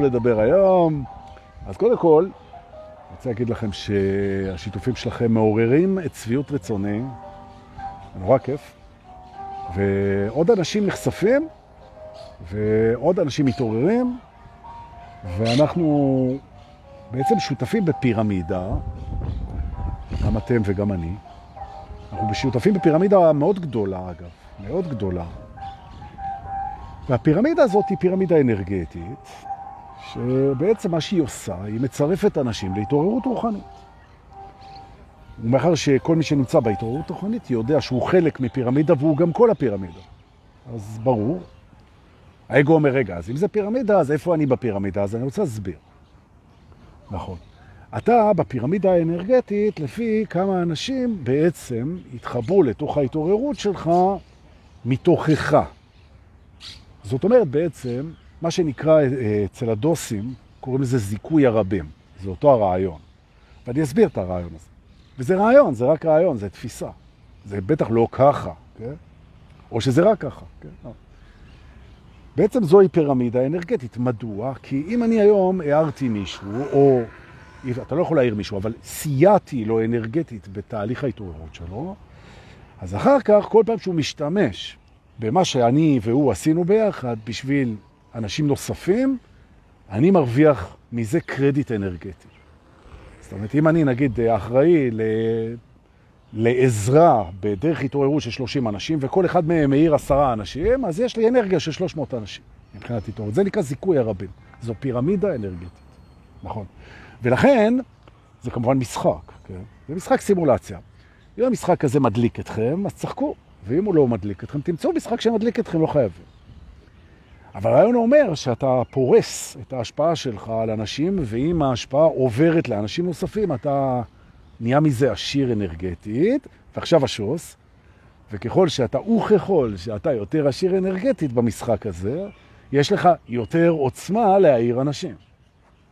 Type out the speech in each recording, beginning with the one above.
באנו לדבר היום. אז קודם כל, אני רוצה להגיד לכם שהשיתופים שלכם מעוררים את צביעות רצוני, נורא כיף, ועוד אנשים נחשפים, ועוד אנשים מתעוררים, ואנחנו בעצם שותפים בפירמידה, גם אתם וגם אני. אנחנו שותפים בפירמידה מאוד גדולה, אגב, מאוד גדולה. והפירמידה הזאת היא פירמידה אנרגטית, שבעצם מה שהיא עושה, היא מצרפת אנשים להתעוררות רוחנית. ומאחר שכל מי שנמצא בהתעוררות רוחנית יודע שהוא חלק מפירמידה והוא גם כל הפירמידה. אז ברור. האגו אומר, רגע, אז אם זה פירמידה, אז איפה אני בפירמידה? אז אני רוצה להסביר. נכון. אתה בפירמידה האנרגטית, לפי כמה אנשים בעצם התחברו לתוך ההתעוררות שלך מתוכך. זאת אומרת בעצם, מה שנקרא אה, אצל הדוסים, קוראים לזה זיכוי הרבים. זה אותו הרעיון. ואני אסביר את הרעיון הזה. וזה רעיון, זה רק רעיון, זה תפיסה. זה בטח לא ככה, כן? או שזה רק ככה, כן? לא. בעצם זוהי פירמידה אנרגטית. מדוע? כי אם אני היום הערתי מישהו, או אתה לא יכול להעיר מישהו, אבל סייעתי לו אנרגטית בתהליך ההתעוררות שלו, אז אחר כך, כל פעם שהוא משתמש במה שאני והוא עשינו ביחד בשביל אנשים נוספים, אני מרוויח מזה קרדיט אנרגטי. זאת אומרת, אם אני נגיד אחראי ל... לעזרה בדרך התעוררות של 30 אנשים, וכל אחד מהם מאיר עשרה אנשים, אז יש לי אנרגיה של 300 אנשים מבחינת התעוררות. זה נקרא זיכוי הרבים. זו פירמידה אנרגטית. נכון. ולכן, זה כמובן משחק, כן? זה משחק סימולציה. אם המשחק הזה מדליק אתכם, אז צחקו. ואם הוא לא מדליק אתכם, תמצאו משחק שמדליק אתכם, לא חייבים. אבל הרעיון אומר שאתה פורס את ההשפעה שלך על אנשים, ואם ההשפעה עוברת לאנשים נוספים, אתה נהיה מזה עשיר אנרגטית, ועכשיו השוס, וככל שאתה, וככל שאתה יותר עשיר אנרגטית במשחק הזה, יש לך יותר עוצמה להעיר אנשים,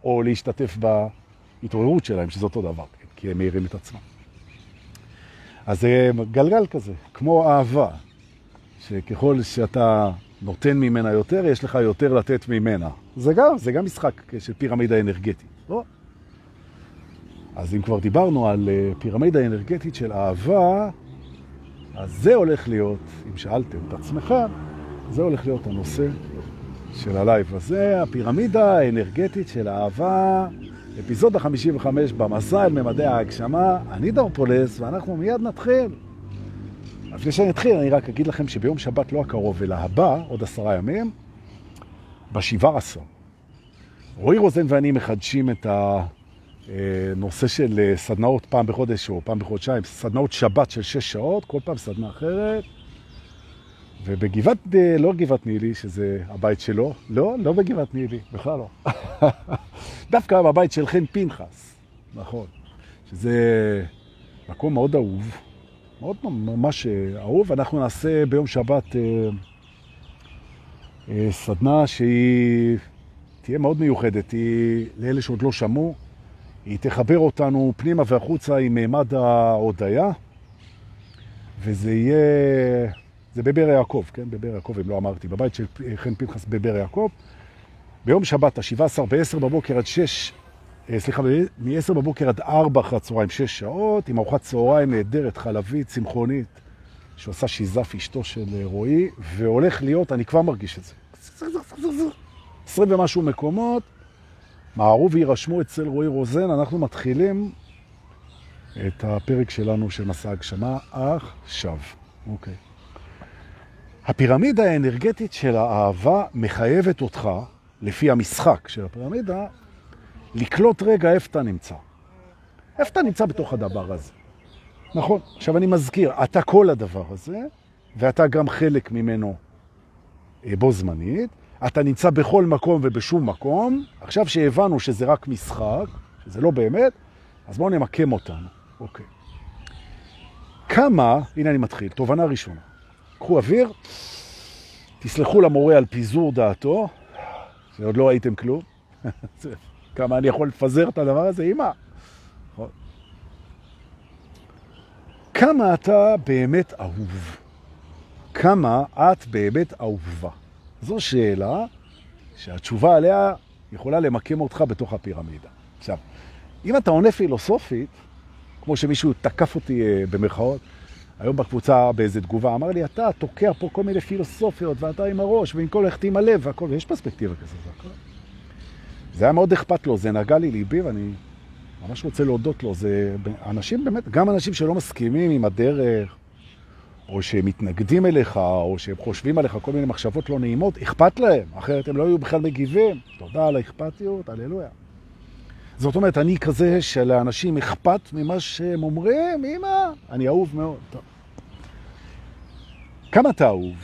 או להשתתף בהתעוררות שלהם, שזה אותו דבר, כי הם מעירים את עצמם. אז זה גלגל כזה, כמו אהבה, שככל שאתה נותן ממנה יותר, יש לך יותר לתת ממנה. זה גם, זה גם משחק של פירמידה אנרגטית, לא? אז אם כבר דיברנו על אה, פירמידה אנרגטית של אהבה, אז זה הולך להיות, אם שאלתם את עצמכם, זה הולך להיות הנושא של ה live הזה, הפירמידה האנרגטית של אהבה, אפיזודה 55 במסע אל ממדי ההגשמה. אני דור פולס, ואנחנו מיד נתחיל. לפני שאני אתחיל, אני רק אגיד לכם שביום שבת לא הקרוב, אלא הבא, עוד עשרה ימים, בשבעה עשר. רועי רוזן ואני מחדשים את הנושא של אה, סדנאות פעם בחודש או פעם בחודשיים, סדנאות שבת של שש שעות, כל פעם סדנה אחרת. ובגבעת, אה, לא גבעת נילי, שזה הבית שלו, לא, לא בגבעת נילי, בכלל לא. דווקא בבית של חן פנחס, נכון, שזה מקום מאוד אהוב, מאוד ממש אה, אהוב. אנחנו נעשה ביום שבת אה, אה, סדנה שהיא תהיה מאוד מיוחדת, היא לאלה שעוד לא שמעו, היא תחבר אותנו פנימה והחוצה עם מימד ההודיה, וזה יהיה... זה בבר יעקב, כן? בבר יעקב, אם לא אמרתי, בבית של חן פנחס בבר יעקב. ביום שבת, ה-17 ב-10 בבוקר עד 6, סליחה, מ-10 בבוקר עד 4 אחרי הצהריים, 6 שעות, עם ארוחת צהריים נהדרת, חלבית, צמחונית, שעושה שיזף אשתו של אה, רועי, והולך להיות, אני כבר מרגיש את זה, 20 ומשהו מקומות, מערו וירשמו אצל רועי רוזן, אנחנו מתחילים את הפרק שלנו של מסע הגשמה עכשיו. אוקיי. הפירמידה האנרגטית של האהבה מחייבת אותך, לפי המשחק של הפירמידה, לקלוט רגע איפה אתה נמצא. איפה אתה נמצא בתוך הדבר הזה. נכון. עכשיו אני מזכיר, אתה כל הדבר הזה, ואתה גם חלק ממנו אה, בו זמנית. אתה נמצא בכל מקום ובשום מקום. עכשיו שהבנו שזה רק משחק, שזה לא באמת, אז בואו נמקם אותנו. אוקיי. כמה, הנה אני מתחיל, תובנה ראשונה. קחו אוויר, תסלחו למורה על פיזור דעתו, שעוד לא ראיתם כלום. כמה אני יכול לפזר את הדבר הזה, אמא. נכון. כמה אתה באמת אהוב? כמה את באמת אהובה? זו שאלה שהתשובה עליה יכולה למקם אותך בתוך הפירמידה. עכשיו, אם אתה עונה פילוסופית, כמו שמישהו תקף אותי אה, במרכאות, היום בקבוצה באיזה תגובה, אמר לי, אתה תוקע פה כל מיני פילוסופיות, ואתה עם הראש, ועם כל הלכת עם הלב, והכל, ויש פרספקטיבה כזאת, זה הכל. זה היה מאוד אכפת לו, זה נגע לי ליבי, ואני ממש רוצה להודות לו. זה אנשים באמת, גם אנשים שלא מסכימים עם הדרך, או שהם מתנגדים אליך, או שהם חושבים עליך כל מיני מחשבות לא נעימות, אכפת להם, אחרת הם לא היו בכלל מגיבים. תודה על האכפתיות, הללויה. זאת אומרת, אני כזה שלאנשים אכפת ממה שהם אומרים, אמא, אני אהוב מאוד. טוב. כמה אתה אהוב,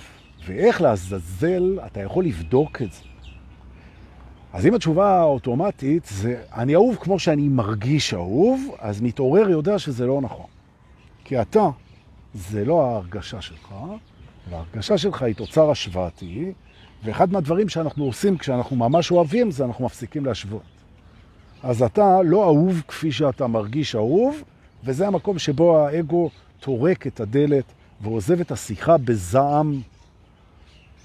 ואיך לעזאזל אתה יכול לבדוק את זה. אז אם התשובה האוטומטית זה, אני אהוב כמו שאני מרגיש אהוב, אז מתעורר יודע שזה לא נכון. כי אתה, זה לא ההרגשה שלך, וההרגשה שלך היא תוצר השוואתי, ואחד מהדברים שאנחנו עושים כשאנחנו ממש אוהבים זה אנחנו מפסיקים להשוות. אז אתה לא אהוב כפי שאתה מרגיש אהוב, וזה המקום שבו האגו תורק את הדלת ועוזב את השיחה בזעם.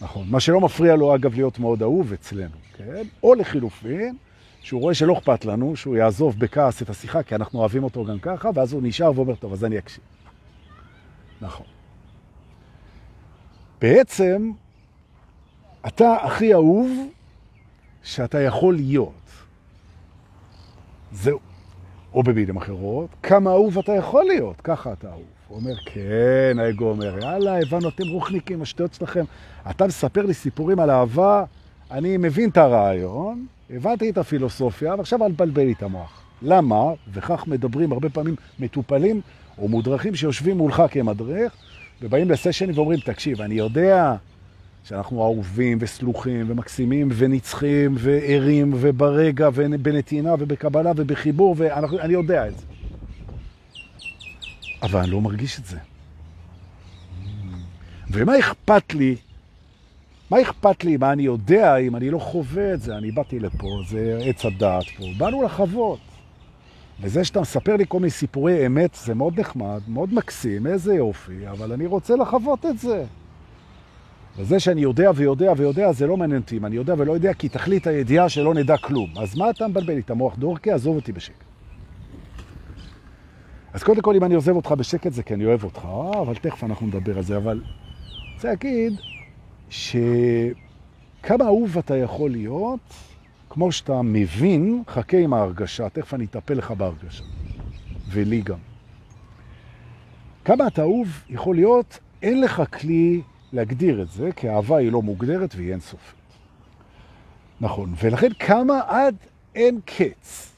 נכון. מה שלא מפריע לו, אגב, להיות מאוד אהוב אצלנו, כן? או לחילופין, שהוא רואה שלא אכפת לנו, שהוא יעזוב בכעס את השיחה, כי אנחנו אוהבים אותו גם ככה, ואז הוא נשאר ואומר, טוב, אז אני אקשיב. נכון. בעצם, אתה הכי אהוב שאתה יכול להיות. זהו. או במילים אחרות, כמה אהוב אתה יכול להיות, ככה אתה אהוב. הוא אומר, כן, האגו אומר, יאללה, הבנו, אתם רוחניקים, השטויות שלכם. אתה מספר לי סיפורים על אהבה, אני מבין את הרעיון, הבנתי את הפילוסופיה, ועכשיו אל תבלבל את המוח. למה? וכך מדברים הרבה פעמים מטופלים או מודרכים שיושבים מולך כמדריך, ובאים לסשן ואומרים, תקשיב, אני יודע שאנחנו אהובים וסלוחים ומקסימים ונצחים וערים וברגע ובנתינה ובקבלה ובחיבור, ואני יודע את זה. אבל אני לא מרגיש את זה. ומה אכפת לי? מה אכפת לי מה אני יודע אם אני לא חווה את זה? אני באתי לפה, זה עץ הדעת פה. באנו לחוות. וזה שאתה מספר לי כל מיני סיפורי אמת, זה מאוד נחמד, מאוד מקסים, איזה יופי, אבל אני רוצה לחוות את זה. וזה שאני יודע ויודע ויודע, זה לא מעניין אותי. אם אני יודע ולא יודע, כי תכלית הידיעה שלא נדע כלום. אז מה אתה מבלבל לי את המוח דורקי? עזוב אותי בשקט. אז קודם כל, אם אני עוזב אותך בשקט, זה כי אני אוהב אותך, אבל תכף אנחנו נדבר על זה. אבל אני רוצה להגיד שכמה אהוב אתה יכול להיות, כמו שאתה מבין, חכה עם ההרגשה, תכף אני אטפל לך בהרגשה. ולי גם. כמה אתה אהוב יכול להיות, אין לך כלי להגדיר את זה, כי האהבה היא לא מוגדרת והיא אין סופית. נכון, ולכן כמה עד אין קץ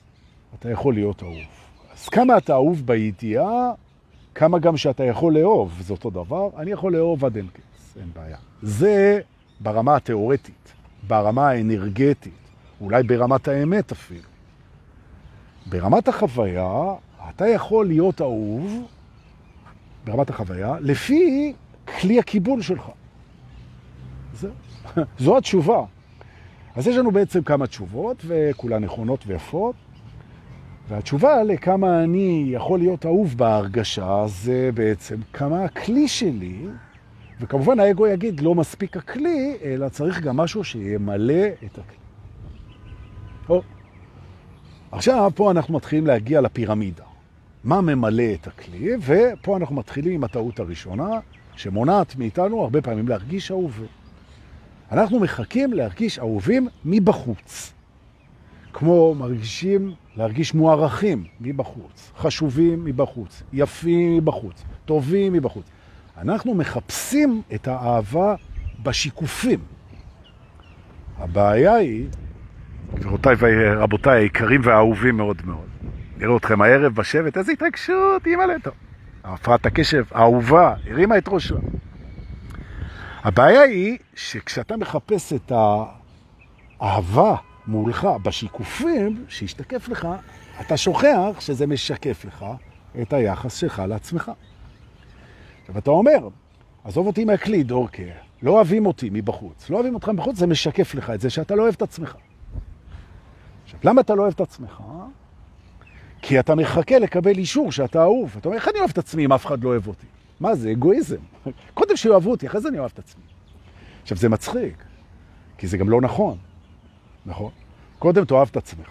אתה יכול להיות אהוב. אז כמה אתה אהוב בידיעה, כמה גם שאתה יכול לאהוב, זה אותו דבר, אני יכול לאהוב עד אין קץ, אין בעיה. זה ברמה התיאורטית, ברמה האנרגטית, אולי ברמת האמת אפילו. ברמת החוויה, אתה יכול להיות אהוב, ברמת החוויה, לפי כלי הקיבול שלך. זה, זו התשובה. אז יש לנו בעצם כמה תשובות, וכולן נכונות ויפות. והתשובה לכמה אני יכול להיות אהוב בהרגשה, זה בעצם כמה הכלי שלי, וכמובן האגו יגיד, לא מספיק הכלי, אלא צריך גם משהו שימלא את הכלי. או. עכשיו, פה אנחנו מתחילים להגיע לפירמידה. מה ממלא את הכלי? ופה אנחנו מתחילים עם הטעות הראשונה, שמונעת מאיתנו הרבה פעמים להרגיש אהובים. אנחנו מחכים להרגיש אהובים מבחוץ. כמו מרגישים להרגיש מוערכים מבחוץ, חשובים מבחוץ, יפים מבחוץ, טובים מבחוץ. אנחנו מחפשים את האהבה בשיקופים. הבעיה היא, גבירותיי ורבותיי היקרים והאהובים מאוד מאוד, נראה אתכם הערב בשבט, איזה התרגשות, אימא לטוב. הפרעת הקשב, האהובה, הרימה את ראשה. הבעיה היא שכשאתה מחפש את האהבה מולך בשיקופים שישתקף לך, אתה שוכח שזה משקף לך את היחס שלך לעצמך. עכשיו אתה אומר, עזוב אותי מהכלי, דורקר, לא אוהבים אותי מבחוץ. לא אוהבים אותך מבחוץ, זה משקף לך את זה שאתה לא אוהב את עצמך. עכשיו, למה אתה לא אוהב את עצמך? כי אתה מחכה לקבל אישור שאתה אהוב. אתה אומר, איך אני אוהב את עצמי אם אף אחד לא אוהב אותי? מה זה, אגואיזם. קודם שיאהבו אותי, אחרי זה אני אוהב את עצמי. עכשיו, זה מצחיק, כי זה גם לא נכון, נכון? קודם תאהב את עצמך,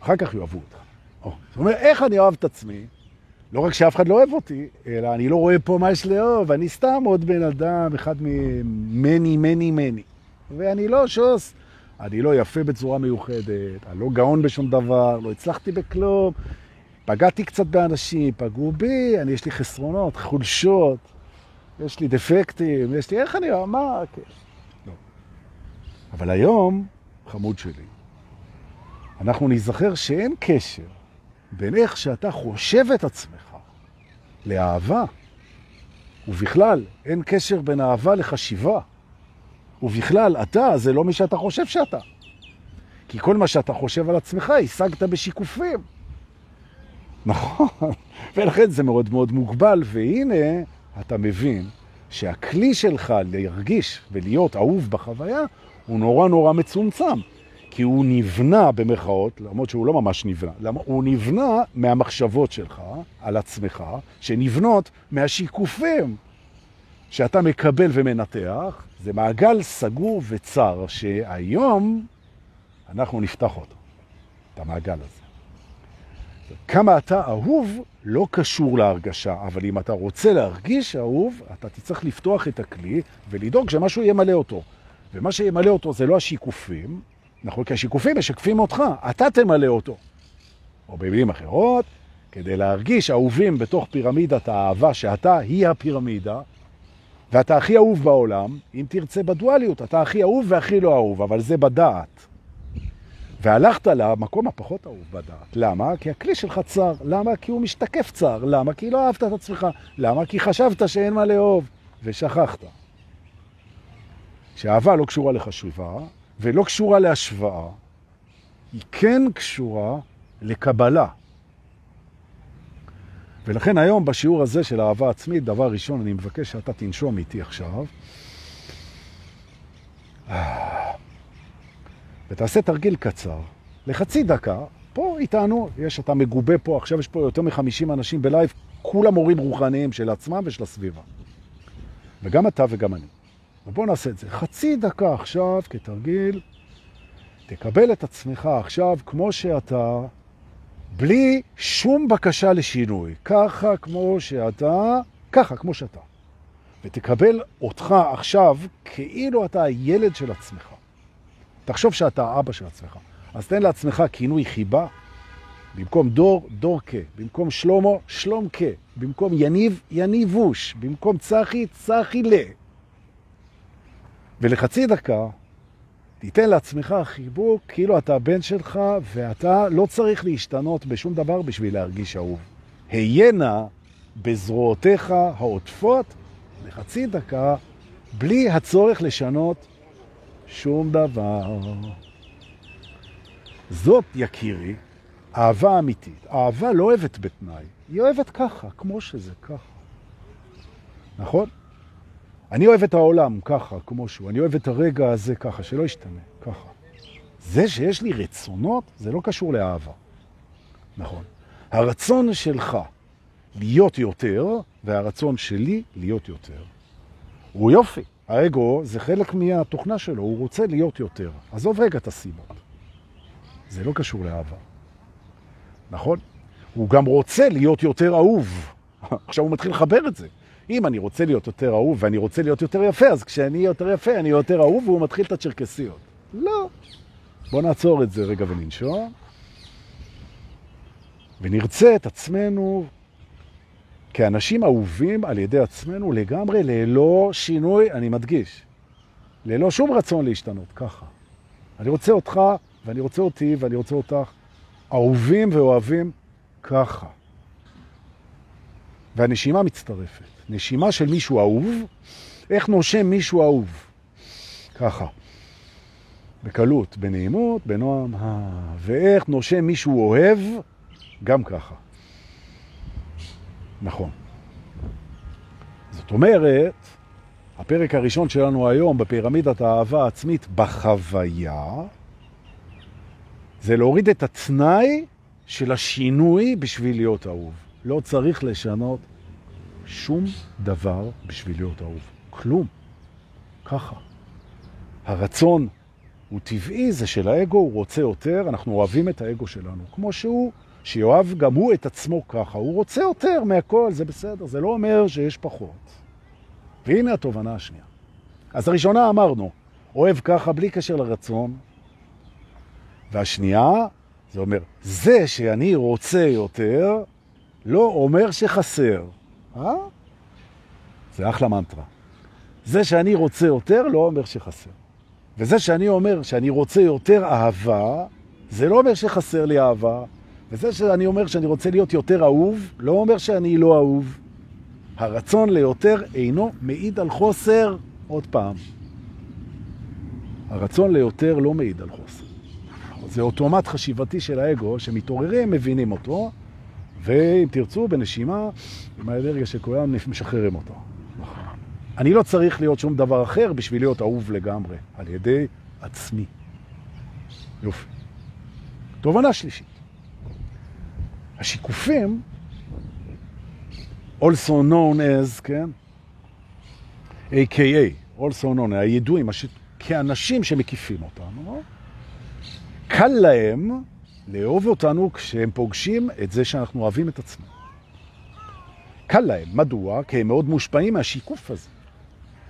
אחר כך יאהבו אותך. או, זאת אומרת, איך אני אוהב את עצמי? לא רק שאף אחד לא אוהב אותי, אלא אני לא רואה פה מה יש לאהוב, אני סתם עוד בן אדם, אחד ממני, מני, מני. ואני לא שוס, אני לא יפה בצורה מיוחדת, אני לא גאון בשום דבר, לא הצלחתי בכלום. פגעתי קצת באנשים, פגעו בי, אני יש לי חסרונות, חולשות, יש לי דפקטים, יש לי, איך אני, מה, כן. לא. אבל היום, חמוד שלי, אנחנו נזכר שאין קשר בין איך שאתה חושב את עצמך לאהבה, ובכלל, אין קשר בין אהבה לחשיבה. ובכלל, אתה זה לא מי שאתה חושב שאתה. כי כל מה שאתה חושב על עצמך, השגת בשיקופים. נכון, ולכן זה מאוד מאוד מוגבל, והנה אתה מבין שהכלי שלך להרגיש ולהיות אהוב בחוויה הוא נורא נורא מצומצם. כי הוא נבנה במרכאות, למרות שהוא לא ממש נבנה, הוא נבנה מהמחשבות שלך על עצמך, שנבנות מהשיקופים שאתה מקבל ומנתח, זה מעגל סגור וצר, שהיום אנחנו נפתח אותו, את המעגל הזה. כמה אתה אהוב לא קשור להרגשה, אבל אם אתה רוצה להרגיש אהוב, אתה תצטרך לפתוח את הכלי ולדאוג שמשהו ימלא אותו. ומה שימלא אותו זה לא השיקופים, נכון? כי השיקופים משקפים אותך, אתה תמלא אותו. או במילים אחרות, כדי להרגיש אהובים בתוך פירמידת האהבה, שאתה היא הפירמידה, ואתה הכי אהוב בעולם, אם תרצה בדואליות, אתה הכי אהוב והכי לא אהוב, אבל זה בדעת. והלכת למקום הפחות אהוב בדעת. למה? כי הכלי שלך צר. למה? כי הוא משתקף צר. למה? כי לא אהבת את עצמך. למה? כי חשבת שאין מה לאהוב, ושכחת. שאהבה לא קשורה לחשובה, ולא קשורה להשוואה, היא כן קשורה לקבלה. ולכן היום בשיעור הזה של אהבה עצמית, דבר ראשון, אני מבקש שאתה תנשום איתי עכשיו. ותעשה תרגיל קצר, לחצי דקה, פה איתנו, יש, אתה מגובה פה, עכשיו יש פה יותר מ-50 אנשים בלייב, כולם מורים רוחניים של עצמם ושל הסביבה. וגם אתה וגם אני. ובוא נעשה את זה. חצי דקה עכשיו כתרגיל, תקבל את עצמך עכשיו כמו שאתה, בלי שום בקשה לשינוי. ככה כמו שאתה, ככה כמו שאתה. ותקבל אותך עכשיו כאילו אתה הילד של עצמך. תחשוב שאתה האבא של עצמך. אז תן לעצמך כינוי חיבה, במקום דור, דור כה, במקום שלום כה, במקום יניב, יניבוש, במקום צחי, צחי לה. ולחצי דקה תיתן לעצמך חיבוק כאילו אתה הבן שלך ואתה לא צריך להשתנות בשום דבר בשביל להרגיש אהוב. היינה בזרועותיך העוטפות לחצי דקה בלי הצורך לשנות שום דבר. זאת, יקירי, אהבה אמיתית. אהבה לא אוהבת בתנאי, היא אוהבת ככה, כמו שזה ככה. נכון? אני אוהב את העולם ככה, כמו שהוא. אני אוהב את הרגע הזה ככה, שלא ישתנה, ככה. זה שיש לי רצונות, זה לא קשור לאהבה. נכון. הרצון שלך להיות יותר, והרצון שלי להיות יותר, הוא יופי. האגו זה חלק מהתוכנה שלו, הוא רוצה להיות יותר. עזוב רגע את הסיבות. זה לא קשור לאהבה. נכון? הוא גם רוצה להיות יותר אהוב. עכשיו הוא מתחיל לחבר את זה. אם אני רוצה להיות יותר אהוב ואני רוצה להיות יותר יפה, אז כשאני יותר יפה אני יותר אהוב והוא מתחיל את הצ'רקסיות. לא. בוא נעצור את זה רגע וננשום. ונרצה את עצמנו כאנשים אהובים על ידי עצמנו לגמרי, ללא שינוי, אני מדגיש, ללא שום רצון להשתנות, ככה. אני רוצה אותך, ואני רוצה אותי, ואני רוצה אותך, אהובים ואוהבים ככה. והנשימה מצטרפת. נשימה של מישהו אהוב, איך נושם מישהו אהוב? ככה. בקלות, בנעימות, בנועם, ואיך נושם מישהו אוהב? גם ככה. נכון. זאת אומרת, הפרק הראשון שלנו היום בפירמידת האהבה העצמית בחוויה, זה להוריד את התנאי של השינוי בשביל להיות אהוב. לא צריך לשנות שום דבר בשביל להיות אהוב. כלום. ככה. הרצון הוא טבעי, זה של האגו, הוא רוצה יותר, אנחנו אוהבים את האגו שלנו, כמו שהוא, שיואב גם הוא את עצמו ככה, הוא רוצה יותר מהכל, זה בסדר, זה לא אומר שיש פחות. והנה התובנה השנייה. אז הראשונה אמרנו, אוהב ככה בלי קשר לרצון, והשנייה, זה אומר, זה שאני רוצה יותר, לא אומר שחסר. אה? זה אחלה מנטרה. זה שאני רוצה יותר לא אומר שחסר. וזה שאני אומר שאני רוצה יותר אהבה, זה לא אומר שחסר לי אהבה. וזה שאני אומר שאני רוצה להיות יותר אהוב, לא אומר שאני לא אהוב. הרצון ליותר אינו מעיד על חוסר, עוד פעם. הרצון ליותר לא מעיד על חוסר. זה אוטומט חשיבתי של האגו, שמתעוררים, מבינים אותו, ואם תרצו, בנשימה, עם האנרגיה של כולם, משחררים אותו. אני לא צריך להיות שום דבר אחר בשביל להיות אהוב לגמרי, על ידי עצמי. יופי. תובנה שלישית. השיקופים, also known as, כן? A.K.A, also known, הידועים, הש... כאנשים שמקיפים אותנו, קל להם לאהוב אותנו כשהם פוגשים את זה שאנחנו אוהבים את עצמם. קל להם. מדוע? כי הם מאוד מושפעים מהשיקוף הזה.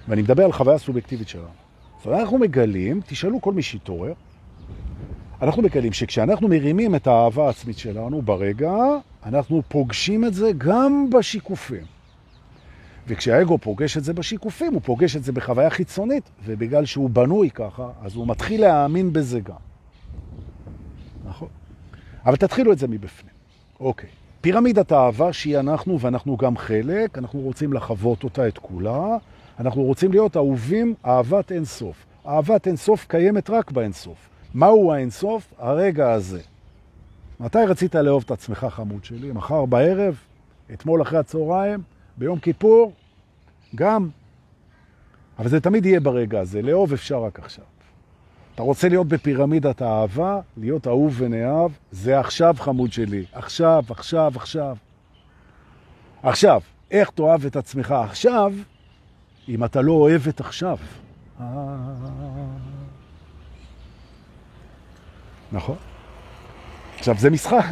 ואני מדבר על חוויה סובייקטיבית שלנו. אז אנחנו מגלים, תשאלו כל מי שיתעורר, אנחנו מגלים שכשאנחנו מרימים את האהבה העצמית שלנו ברגע, אנחנו פוגשים את זה גם בשיקופים. וכשהאגו פוגש את זה בשיקופים, הוא פוגש את זה בחוויה חיצונית, ובגלל שהוא בנוי ככה, אז הוא מתחיל להאמין בזה גם. אבל תתחילו את זה מבפנים. אוקיי. פירמידת האהבה שהיא אנחנו ואנחנו גם חלק, אנחנו רוצים לחוות אותה את כולה, אנחנו רוצים להיות אהובים אהבת אינסוף. אהבת אינסוף קיימת רק באינסוף. מהו האינסוף? הרגע הזה. מתי רצית לאהוב את עצמך, חמוד שלי? מחר בערב? אתמול אחרי הצהריים? ביום כיפור? גם. אבל זה תמיד יהיה ברגע הזה. לאהוב אפשר רק עכשיו. אתה רוצה להיות בפירמידת האהבה, להיות אהוב ונאהב, זה עכשיו, חמוד שלי. עכשיו, עכשיו, עכשיו. עכשיו, איך תאהב את עצמך עכשיו, אם אתה לא אוהב את עכשיו? נכון. עכשיו, זה משחק.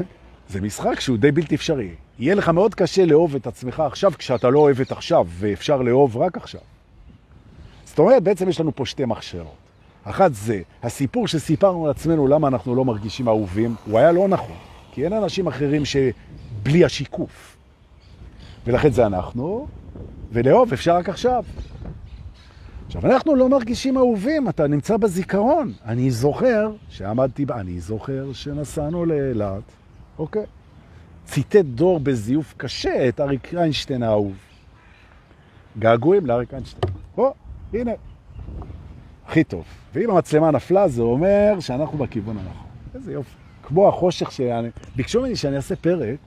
זה משחק שהוא די בלתי אפשרי. יהיה לך מאוד קשה לאהוב את עצמך עכשיו כשאתה לא אוהב את עכשיו, ואפשר לאהוב רק עכשיו. זאת אומרת, בעצם יש לנו פה שתי מכשירות. אחת זה, הסיפור שסיפרנו לעצמנו למה אנחנו לא מרגישים אהובים, הוא היה לא נכון. כי אין אנשים אחרים שבלי השיקוף. ולכן זה אנחנו, ולאהוב אפשר רק עכשיו. עכשיו, אנחנו לא מרגישים אהובים, אתה נמצא בזיכרון. אני זוכר שעמדתי, אני זוכר שנסענו לאילת, אוקיי. ציטט דור בזיוף קשה את אריק איינשטיין האהוב. געגועים לאריק איינשטיין. או, הנה, הכי טוב. ואם המצלמה נפלה, זה אומר שאנחנו בכיוון הנכון. איזה יופי. כמו החושך שאני... ביקשו ממני שאני אעשה פרק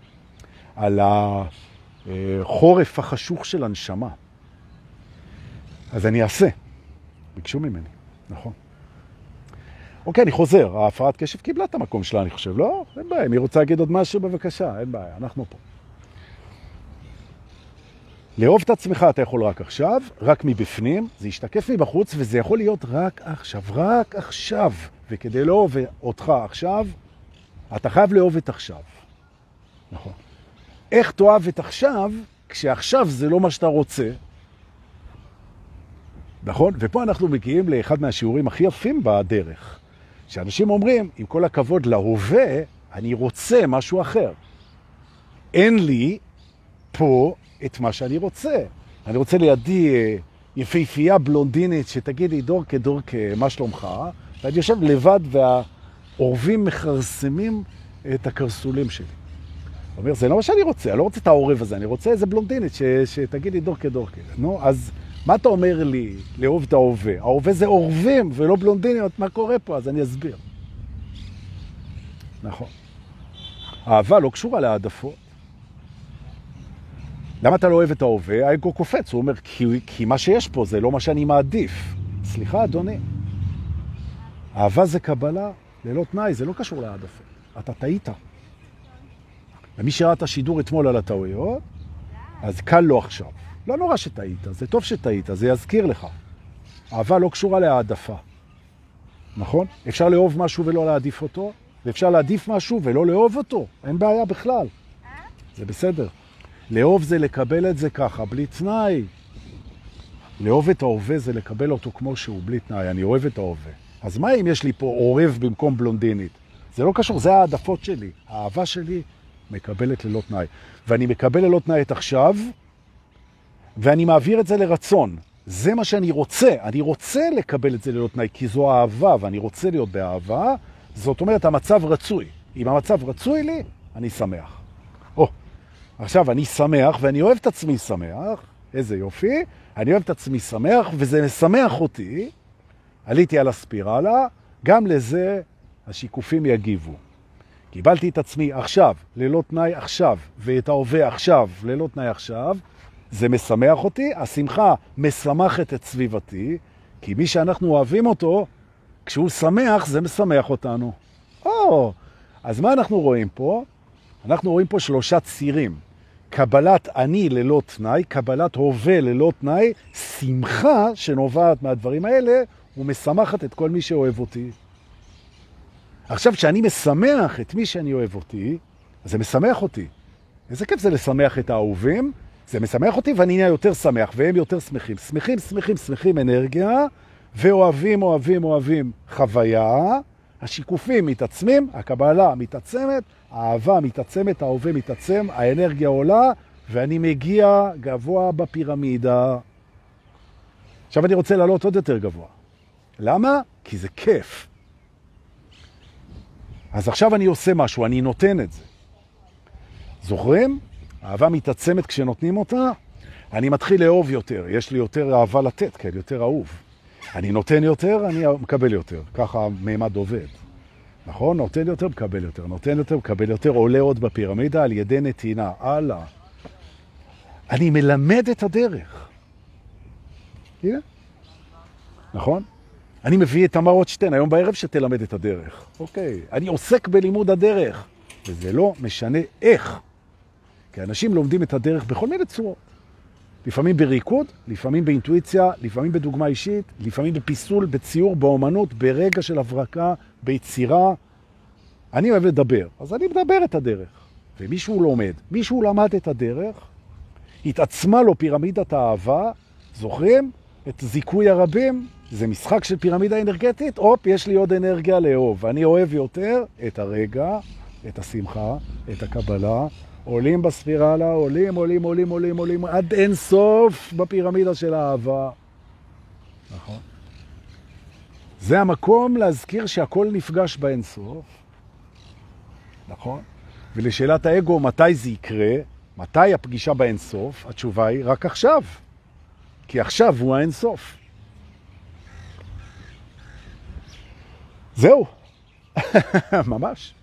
על החורף החשוך של הנשמה. אז אני אעשה. ביקשו ממני, נכון. אוקיי, אני חוזר. ההפרעת קשב קיבלה את המקום שלה, אני חושב. לא, אין בעיה. אם היא רוצה להגיד עוד משהו, בבקשה, אין בעיה, אנחנו פה. לאהוב את עצמך אתה יכול רק עכשיו, רק מבפנים, זה ישתקף מבחוץ, וזה יכול להיות רק עכשיו, רק עכשיו. וכדי לאהוב אותך עכשיו, אתה חייב לאהוב את עכשיו. נכון. איך תאהב את עכשיו, כשעכשיו זה לא מה שאתה רוצה, נכון? ופה אנחנו מגיעים לאחד מהשיעורים הכי יפים בדרך, שאנשים אומרים, עם כל הכבוד להווה, אני רוצה משהו אחר. אין לי פה את מה שאני רוצה. אני רוצה לידי אה, יפהפייה בלונדינית שתגיד לי, דורקה, דורקה, מה שלומך? ואני יושב לבד והעורבים מכרסמים את הקרסולים שלי. אומר, זה לא מה שאני רוצה, אני לא רוצה את העורב הזה, אני רוצה איזה בלונדינית ש, שתגיד לי דורקה, דורקה. נו, אז מה אתה אומר לי לאהוב את ההווה? ההווה זה עורבים ולא בלונדיניות, מה קורה פה? אז אני אסביר. נכון. אהבה לא קשורה להעדפות. למה אתה לא אוהב את ההווה? האגו קופץ, הוא אומר, כי, כי מה שיש פה זה לא מה שאני מעדיף. סליחה, אדוני. אהבה זה קבלה ללא תנאי, זה לא קשור להעדפה. אתה טעית. ומי שראה את השידור אתמול על הטעויות, אז קל לו עכשיו. לא נורא שטעית, זה טוב שטעית, זה יזכיר לך. אהבה לא קשורה להעדפה. נכון? אפשר לאהוב משהו ולא להעדיף אותו, ואפשר להעדיף משהו ולא לאהוב אותו. אין בעיה בכלל. זה בסדר. לאהוב זה לקבל את זה ככה, בלי תנאי. לאהוב את ההווה זה לקבל אותו כמו שהוא, בלי תנאי. אני אוהב את ההווה. אז מה אם יש לי פה עורב במקום בלונדינית? זה לא קשור, זה העדפות שלי. האהבה שלי מקבלת ללא תנאי. ואני מקבל ללא תנאי את עכשיו, ואני מעביר את זה לרצון. זה מה שאני רוצה. אני רוצה לקבל את זה ללא תנאי, כי זו אהבה, ואני רוצה להיות באהבה. זאת אומרת, המצב רצוי. אם המצב רצוי לי, אני שמח. עכשיו, אני שמח, ואני אוהב את עצמי שמח. איזה יופי. אני אוהב את עצמי שמח, וזה משמח אותי. עליתי על הספירלה, גם לזה השיקופים יגיבו. קיבלתי את עצמי עכשיו, ללא תנאי עכשיו, ואת ההווה עכשיו, ללא תנאי עכשיו, זה משמח אותי, השמחה משמחת את סביבתי, כי מי שאנחנו אוהבים אותו, כשהוא שמח, זה משמח אותנו. או, אז מה אנחנו רואים פה? אנחנו רואים פה שלושה צירים. קבלת אני ללא תנאי, קבלת הווה ללא תנאי, שמחה שנובעת מהדברים האלה, ומשמחת את כל מי שאוהב אותי. עכשיו, כשאני משמח את מי שאני אוהב אותי, אז זה משמח אותי. איזה כיף זה לשמח את האהובים, זה משמח אותי ואני נהיה יותר שמח, והם יותר שמחים. שמחים, שמחים, שמחים אנרגיה, ואוהבים, אוהבים, אוהבים חוויה. השיקופים מתעצמים, הקבלה מתעצמת, האהבה מתעצמת, ההווה מתעצם, האנרגיה עולה, ואני מגיע גבוה בפירמידה. עכשיו אני רוצה לעלות עוד יותר גבוה. למה? כי זה כיף. אז עכשיו אני עושה משהו, אני נותן את זה. זוכרים? אהבה מתעצמת כשנותנים אותה, אני מתחיל לאהוב יותר, יש לי יותר אהבה לתת, כן, יותר אהוב. אני נותן יותר, אני מקבל יותר. ככה מימד עובד. נכון? נותן יותר, מקבל יותר. נותן יותר, מקבל יותר, עולה עוד בפירמידה על ידי נתינה. הלאה. אני מלמד את הדרך. הנה. נכון? אני מביא את תמר רוטשטיין היום בערב שתלמד את הדרך. אוקיי. אני עוסק בלימוד הדרך, וזה לא משנה איך. כי אנשים לומדים את הדרך בכל מיני צורות. לפעמים בריקוד, לפעמים באינטואיציה, לפעמים בדוגמה אישית, לפעמים בפיסול, בציור, באומנות, ברגע של הברקה, ביצירה. אני אוהב לדבר, אז אני מדבר את הדרך. ומישהו לומד, מישהו למד את הדרך, התעצמה לו פירמידת האהבה, זוכרים? את זיכוי הרבים, זה משחק של פירמידה אנרגטית, הופ, יש לי עוד אנרגיה לאהוב. אני אוהב יותר את הרגע, את השמחה, את הקבלה, עולים בספירלה, עולים, עולים, עולים, עולים, עולים, עד אין סוף בפירמידה של האהבה. נכון. זה המקום להזכיר שהכל נפגש באין סוף. נכון. ולשאלת האגו, מתי זה יקרה? מתי הפגישה באין סוף? התשובה היא רק עכשיו. כי עכשיו הוא האין סוף. זהו. ממש.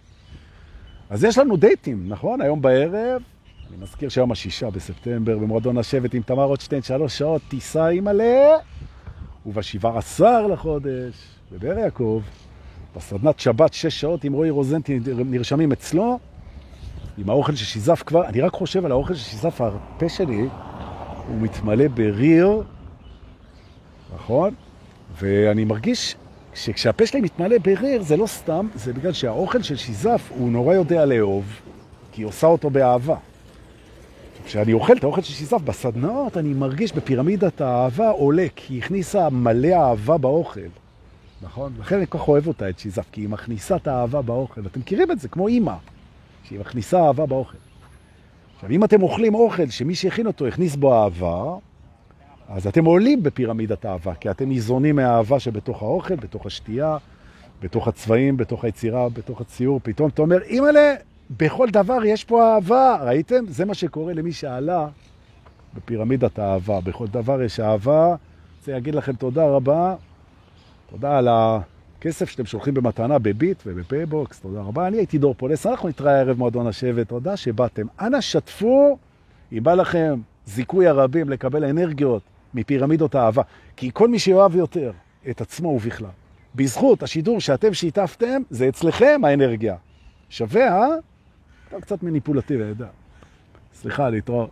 אז יש לנו דייטים, נכון? היום בערב, אני מזכיר שהיום השישה בספטמבר, במועדון השבט עם תמר רוטשטיין, שלוש שעות טיסה עם מלא, ובשבעה עשר לחודש, בבאר יעקב, בסדנת שבת שש שעות עם רועי רוזנטי נרשמים אצלו, עם האוכל ששיזף כבר, אני רק חושב על האוכל ששיזף, הפה שלי, הוא מתמלא בריר, נכון? ואני מרגיש שכשהפה שלי מתמלא בריר זה לא סתם, זה בגלל שהאוכל של שיזף הוא נורא יודע לאהוב, כי היא עושה אותו באהבה. כשאני אוכל את האוכל של שיזף בסדנאות, אני מרגיש בפירמידת האהבה עולה, כי היא הכניסה מלא אהבה באוכל. נכון? לכן אני כל כך אוהב אותה, את שיזף, כי היא מכניסה את האהבה באוכל. אתם מכירים את זה, כמו אימא, שהיא מכניסה אהבה באוכל. עכשיו, אם אתם אוכלים אוכל שמי שהכין אותו הכניס בו אהבה, אז אתם עולים בפירמידת האהבה, כי אתם ניזונים מהאהבה שבתוך האוכל, בתוך השתייה, בתוך הצבעים, בתוך היצירה, בתוך הציור. פתאום אתה אומר, אימא'לה, בכל דבר יש פה אהבה. ראיתם? זה מה שקורה למי שעלה בפירמידת האהבה. בכל דבר יש אהבה. רוצה להגיד לכם תודה רבה. תודה על הכסף שאתם שולחים במתנה בביט ובפייבוקס. תודה רבה. אני הייתי דור פולס. אנחנו נתראה ערב מועדון השבט. תודה שבאתם. אנא שתפו, אם בא לכם זיכוי הרבים לקבל אנרגיות מפירמידות האהבה. כי כל מי שאוהב יותר את עצמו ובכלל, בזכות השידור שאתם שיתפתם, זה אצלכם האנרגיה. שווה, אה? אתה קצת מניפולטיבי, יודע. סליחה, להתראות.